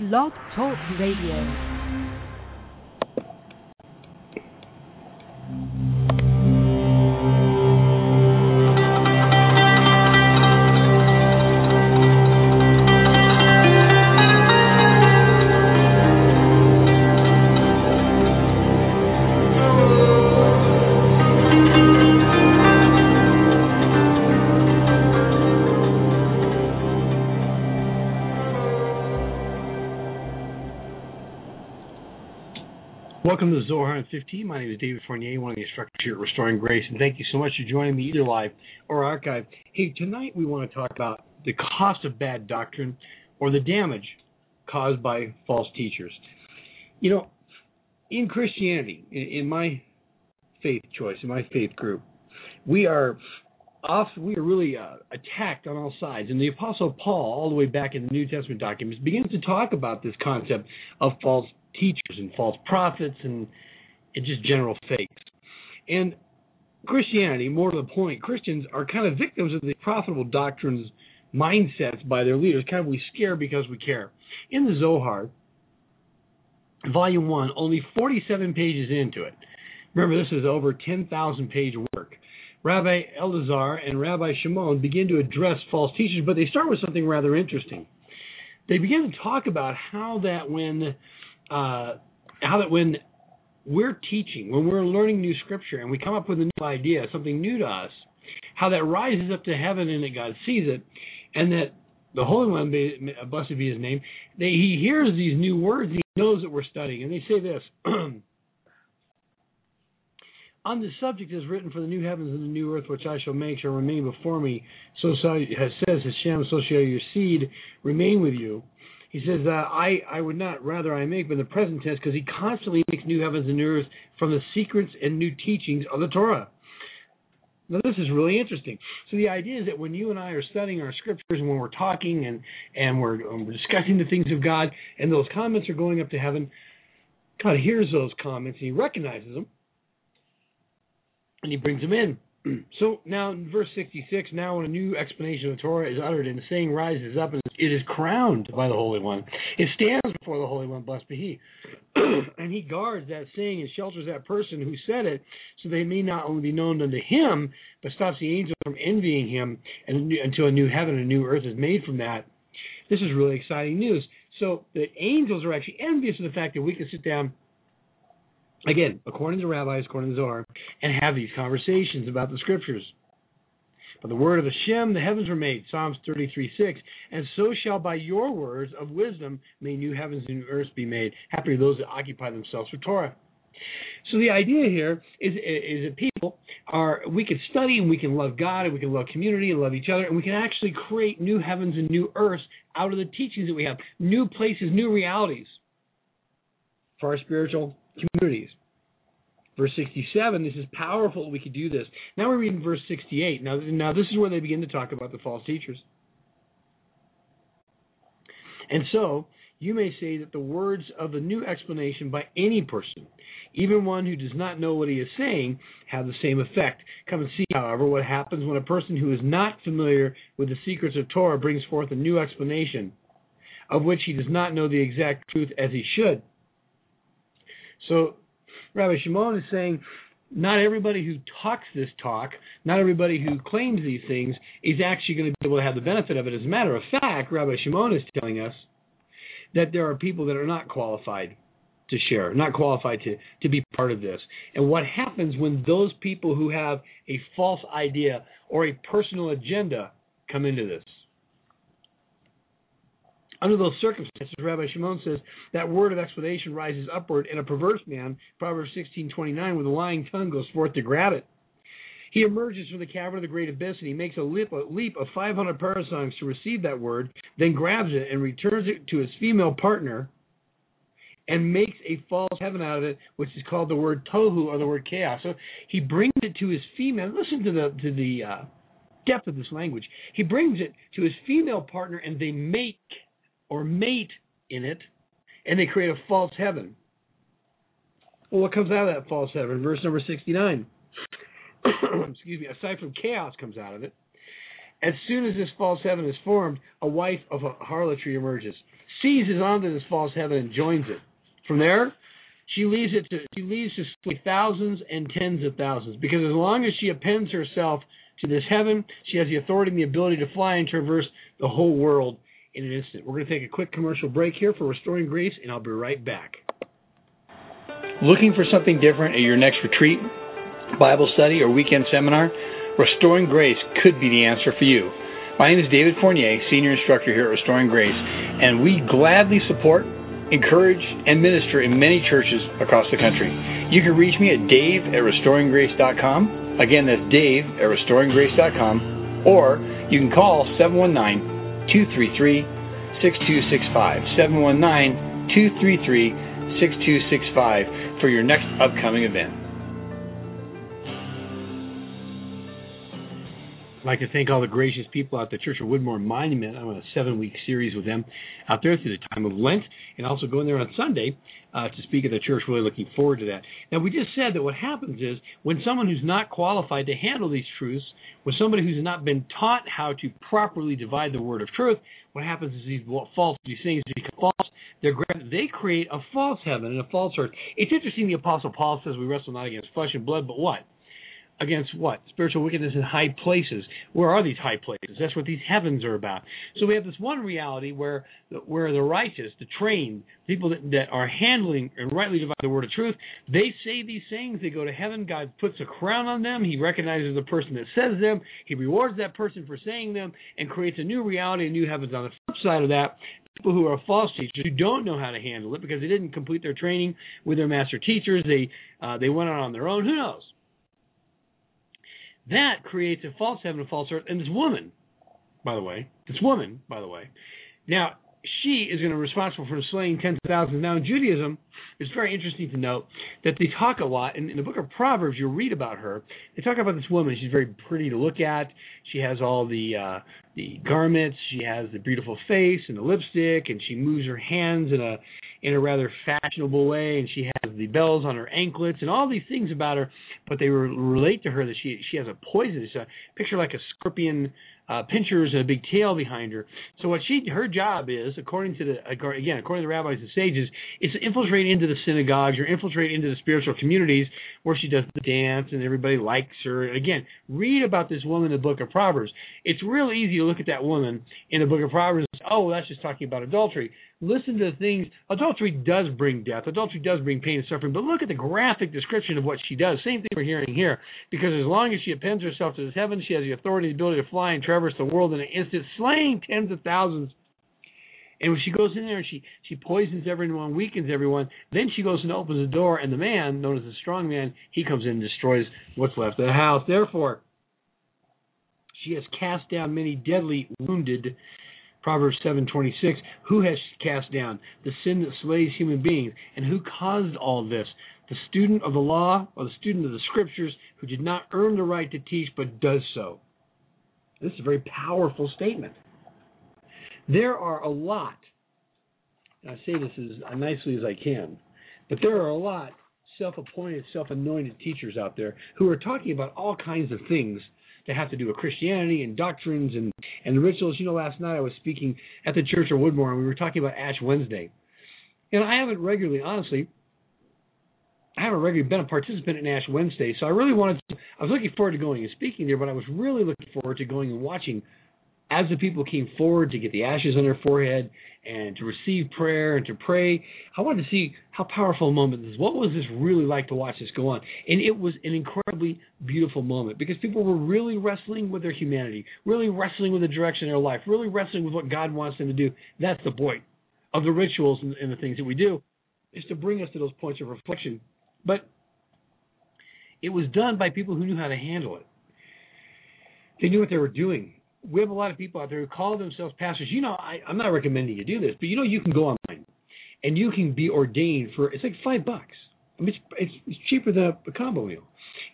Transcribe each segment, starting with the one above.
Blog Talk Radio. Welcome to Zohar and 15. My name is David Fournier, one of the instructors here at Restoring Grace, and thank you so much for joining me either live or archive. Hey, tonight we want to talk about the cost of bad doctrine or the damage caused by false teachers. You know, in Christianity, in, in my faith choice, in my faith group, we are off we are really uh, attacked on all sides and the apostle paul all the way back in the new testament documents begins to talk about this concept of false teachers and false prophets and, and just general fakes. And Christianity, more to the point, Christians are kind of victims of the profitable doctrines mindsets by their leaders. Kind of we scare because we care. In the Zohar, volume one, only 47 pages into it. Remember, this is over 10,000 page work. Rabbi Elazar and Rabbi Shimon begin to address false teachers, but they start with something rather interesting. They begin to talk about how that when uh, how that when we're teaching, when we're learning new scripture, and we come up with a new idea, something new to us, how that rises up to heaven and that God sees it, and that the Holy One, blessed be His name, they, He hears these new words, He knows that we're studying, and they say this. On this subject is written for the new heavens and the new earth which I shall make shall remain before me. So says Hashem, so shall your seed remain with you. He says, uh, I, I would not, rather I make, but the present tense, because he constantly makes new heavens and new earth from the secrets and new teachings of the Torah. Now, this is really interesting. So, the idea is that when you and I are studying our scriptures and when we're talking and, and we're, um, we're discussing the things of God, and those comments are going up to heaven, God hears those comments and he recognizes them, and he brings them in. so now in verse 66, now when a new explanation of the Torah is uttered and the saying rises up and it is crowned by the Holy One, it stands before the Holy One, blessed be He. and He guards that saying and shelters that person who said it so they may not only be known unto Him, but stops the angels from envying Him and, until a new heaven and a new earth is made from that. This is really exciting news. So the angels are actually envious of the fact that we can sit down again, according to rabbis, according to Zohar, and have these conversations about the scriptures. By the word of Hashem, the heavens were made, Psalms 33 6. And so shall by your words of wisdom may new heavens and new earths be made. Happy are those that occupy themselves with Torah. So the idea here is, is that people are, we can study and we can love God and we can love community and love each other and we can actually create new heavens and new earths out of the teachings that we have, new places, new realities for our spiritual communities. Verse 67, this is powerful. We could do this. Now we're reading verse 68. Now, now this is where they begin to talk about the false teachers. And so, you may say that the words of the new explanation by any person, even one who does not know what he is saying, have the same effect. Come and see, however, what happens when a person who is not familiar with the secrets of Torah brings forth a new explanation, of which he does not know the exact truth as he should. So Rabbi Shimon is saying not everybody who talks this talk, not everybody who claims these things is actually going to be able to have the benefit of it. As a matter of fact, Rabbi Shimon is telling us that there are people that are not qualified to share, not qualified to, to be part of this. And what happens when those people who have a false idea or a personal agenda come into this? Under those circumstances, Rabbi Shimon says that word of explanation rises upward, and a perverse man, Proverbs 16:29, with a lying tongue goes forth to grab it. He emerges from the cavern of the great abyss and he makes a leap, a leap of 500 parasangs to receive that word, then grabs it and returns it to his female partner and makes a false heaven out of it, which is called the word tohu or the word chaos. So he brings it to his female. Listen to the to the uh, depth of this language. He brings it to his female partner and they make or mate in it, and they create a false heaven. Well, what comes out of that false heaven? Verse number 69. Excuse me. Aside from chaos comes out of it. As soon as this false heaven is formed, a wife of a harlotry emerges, seizes onto this false heaven and joins it. From there, she leaves it to she leaves to thousands and tens of thousands because as long as she appends herself to this heaven, she has the authority and the ability to fly and traverse the whole world in an instant. We're going to take a quick commercial break here for Restoring Grace, and I'll be right back. Looking for something different at your next retreat, Bible study, or weekend seminar? Restoring Grace could be the answer for you. My name is David Fournier, Senior Instructor here at Restoring Grace, and we gladly support, encourage, and minister in many churches across the country. You can reach me at dave at restoringgrace.com. Again, that's dave at restoringgrace.com. Or you can call 719 233 6265. 719 233 6265 for your next upcoming event. I'd like to thank all the gracious people at the Church of Woodmoor Monument. I'm on a seven week series with them out there through the time of Lent and also going there on Sunday uh, to speak at the church. Really looking forward to that. Now, we just said that what happens is when someone who's not qualified to handle these truths, when somebody who's not been taught how to properly divide the word of truth, what happens is these false, these things become false. They're, they create a false heaven and a false earth. It's interesting the Apostle Paul says we wrestle not against flesh and blood, but what? Against what? Spiritual wickedness in high places. Where are these high places? That's what these heavens are about. So we have this one reality where where the righteous, the trained, people that, that are handling and rightly divide the word of truth, they say these things, they go to heaven, God puts a crown on them, He recognizes the person that says them, He rewards that person for saying them, and creates a new reality, a new heavens. On the flip side of that, people who are false teachers who don't know how to handle it because they didn't complete their training with their master teachers, they uh, they went out on their own. Who knows? That creates a false heaven, a false earth. And this woman, by the way, this woman, by the way, now she is going to be responsible for slaying tens of thousands. Now in Judaism, it's very interesting to note that they talk a lot in, in the book of Proverbs. You'll read about her. They talk about this woman. She's very pretty to look at. She has all the uh, the garments. She has the beautiful face and the lipstick, and she moves her hands in a in a rather fashionable way, and she has the bells on her anklets and all these things about her. But they relate to her that she she has a poison. It's a picture like a scorpion uh, pinchers and a big tail behind her. So what she her job is, according to the again according to the rabbis and sages, is to infiltrate into the synagogues or infiltrate into the spiritual communities where she does the dance and everybody likes her. Again, read about this woman in the book of Proverbs. It's real easy to look at that woman in the book of Proverbs. And say, oh, that's just talking about adultery listen to the things. Adultery does bring death. Adultery does bring pain and suffering. But look at the graphic description of what she does. Same thing we're hearing here. Because as long as she appends herself to this heaven, she has the authority and ability to fly and the world in an instant, slaying tens of thousands. And when she goes in there and she, she poisons everyone, weakens everyone, then she goes and opens the door, and the man, known as the strong man, he comes in and destroys what's left of the house. Therefore, she has cast down many deadly wounded Proverbs 7:26, who has cast down the sin that slays human beings, and who caused all this? The student of the law or the student of the scriptures who did not earn the right to teach but does so. This is a very powerful statement. There are a lot, I say this as nicely as I can, but there are a lot self-appointed, self-anointed teachers out there who are talking about all kinds of things that have to do with Christianity and doctrines and, and rituals. You know, last night I was speaking at the Church of Woodmoor and we were talking about Ash Wednesday. And I haven't regularly, honestly, I haven't regularly been a participant in Ash Wednesday, so I really wanted to. I was looking forward to going and speaking there, but I was really looking forward to going and watching as the people came forward to get the ashes on their forehead and to receive prayer and to pray, I wanted to see how powerful a moment this is. What was this really like to watch this go on? And it was an incredibly beautiful moment because people were really wrestling with their humanity, really wrestling with the direction of their life, really wrestling with what God wants them to do. That's the point of the rituals and, and the things that we do, is to bring us to those points of reflection. But it was done by people who knew how to handle it. They knew what they were doing. We have a lot of people out there who call themselves pastors. You know, I, I'm not recommending you do this, but you know, you can go online and you can be ordained for it's like five bucks. I mean, it's, it's, cheaper than a, a combo meal.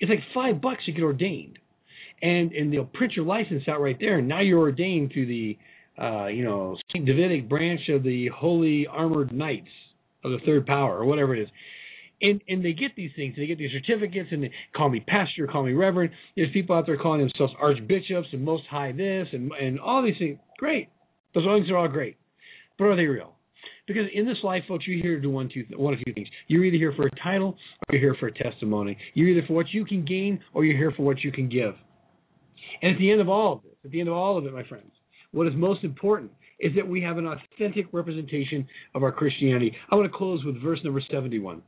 It's like five bucks to get ordained, and and they'll print your license out right there, and now you're ordained to the uh, you know Saint Davidic branch of the Holy Armored Knights of the Third Power or whatever it is. And and they get these things, they get these certificates, and they call me pastor, call me reverend. There's people out there calling themselves archbishops and most high this and and all these things. Great, those things are all great, but are they real? Because in this life, folks, you're here to do one, two, one of two things. You're either here for a title or you're here for a testimony. You're either for what you can gain or you're here for what you can give. And at the end of all of this, at the end of all of it, my friends, what is most important is that we have an authentic representation of our Christianity. I want to close with verse number 71.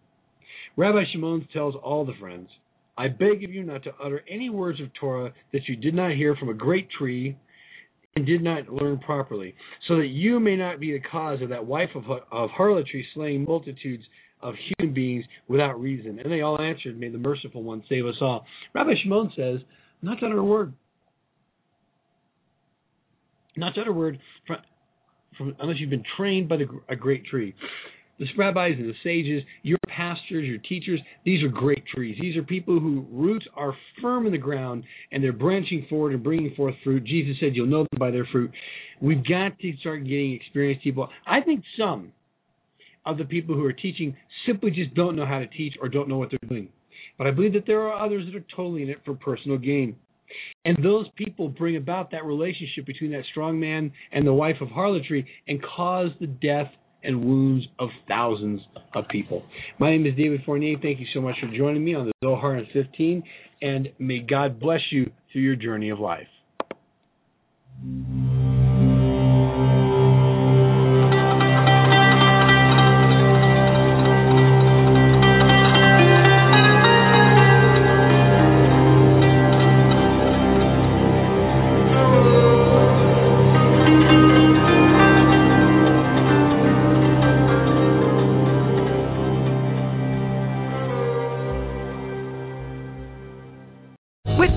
Rabbi Shimon tells all the friends, I beg of you not to utter any words of Torah that you did not hear from a great tree and did not learn properly, so that you may not be the cause of that wife of, of harlotry slaying multitudes of human beings without reason. And they all answered, May the merciful one save us all. Rabbi Shimon says, Not to utter a word. Not to utter a word from, from, unless you've been trained by the, a great tree the rabbis and the sages, your pastors, your teachers, these are great trees. These are people whose roots are firm in the ground and they're branching forward and bringing forth fruit. Jesus said, You'll know them by their fruit. We've got to start getting experienced people. I think some of the people who are teaching simply just don't know how to teach or don't know what they're doing. But I believe that there are others that are totally in it for personal gain. And those people bring about that relationship between that strong man and the wife of harlotry and cause the death and wounds of thousands of people. My name is David Fournier. Thank you so much for joining me on the Zohar and 15, and may God bless you through your journey of life.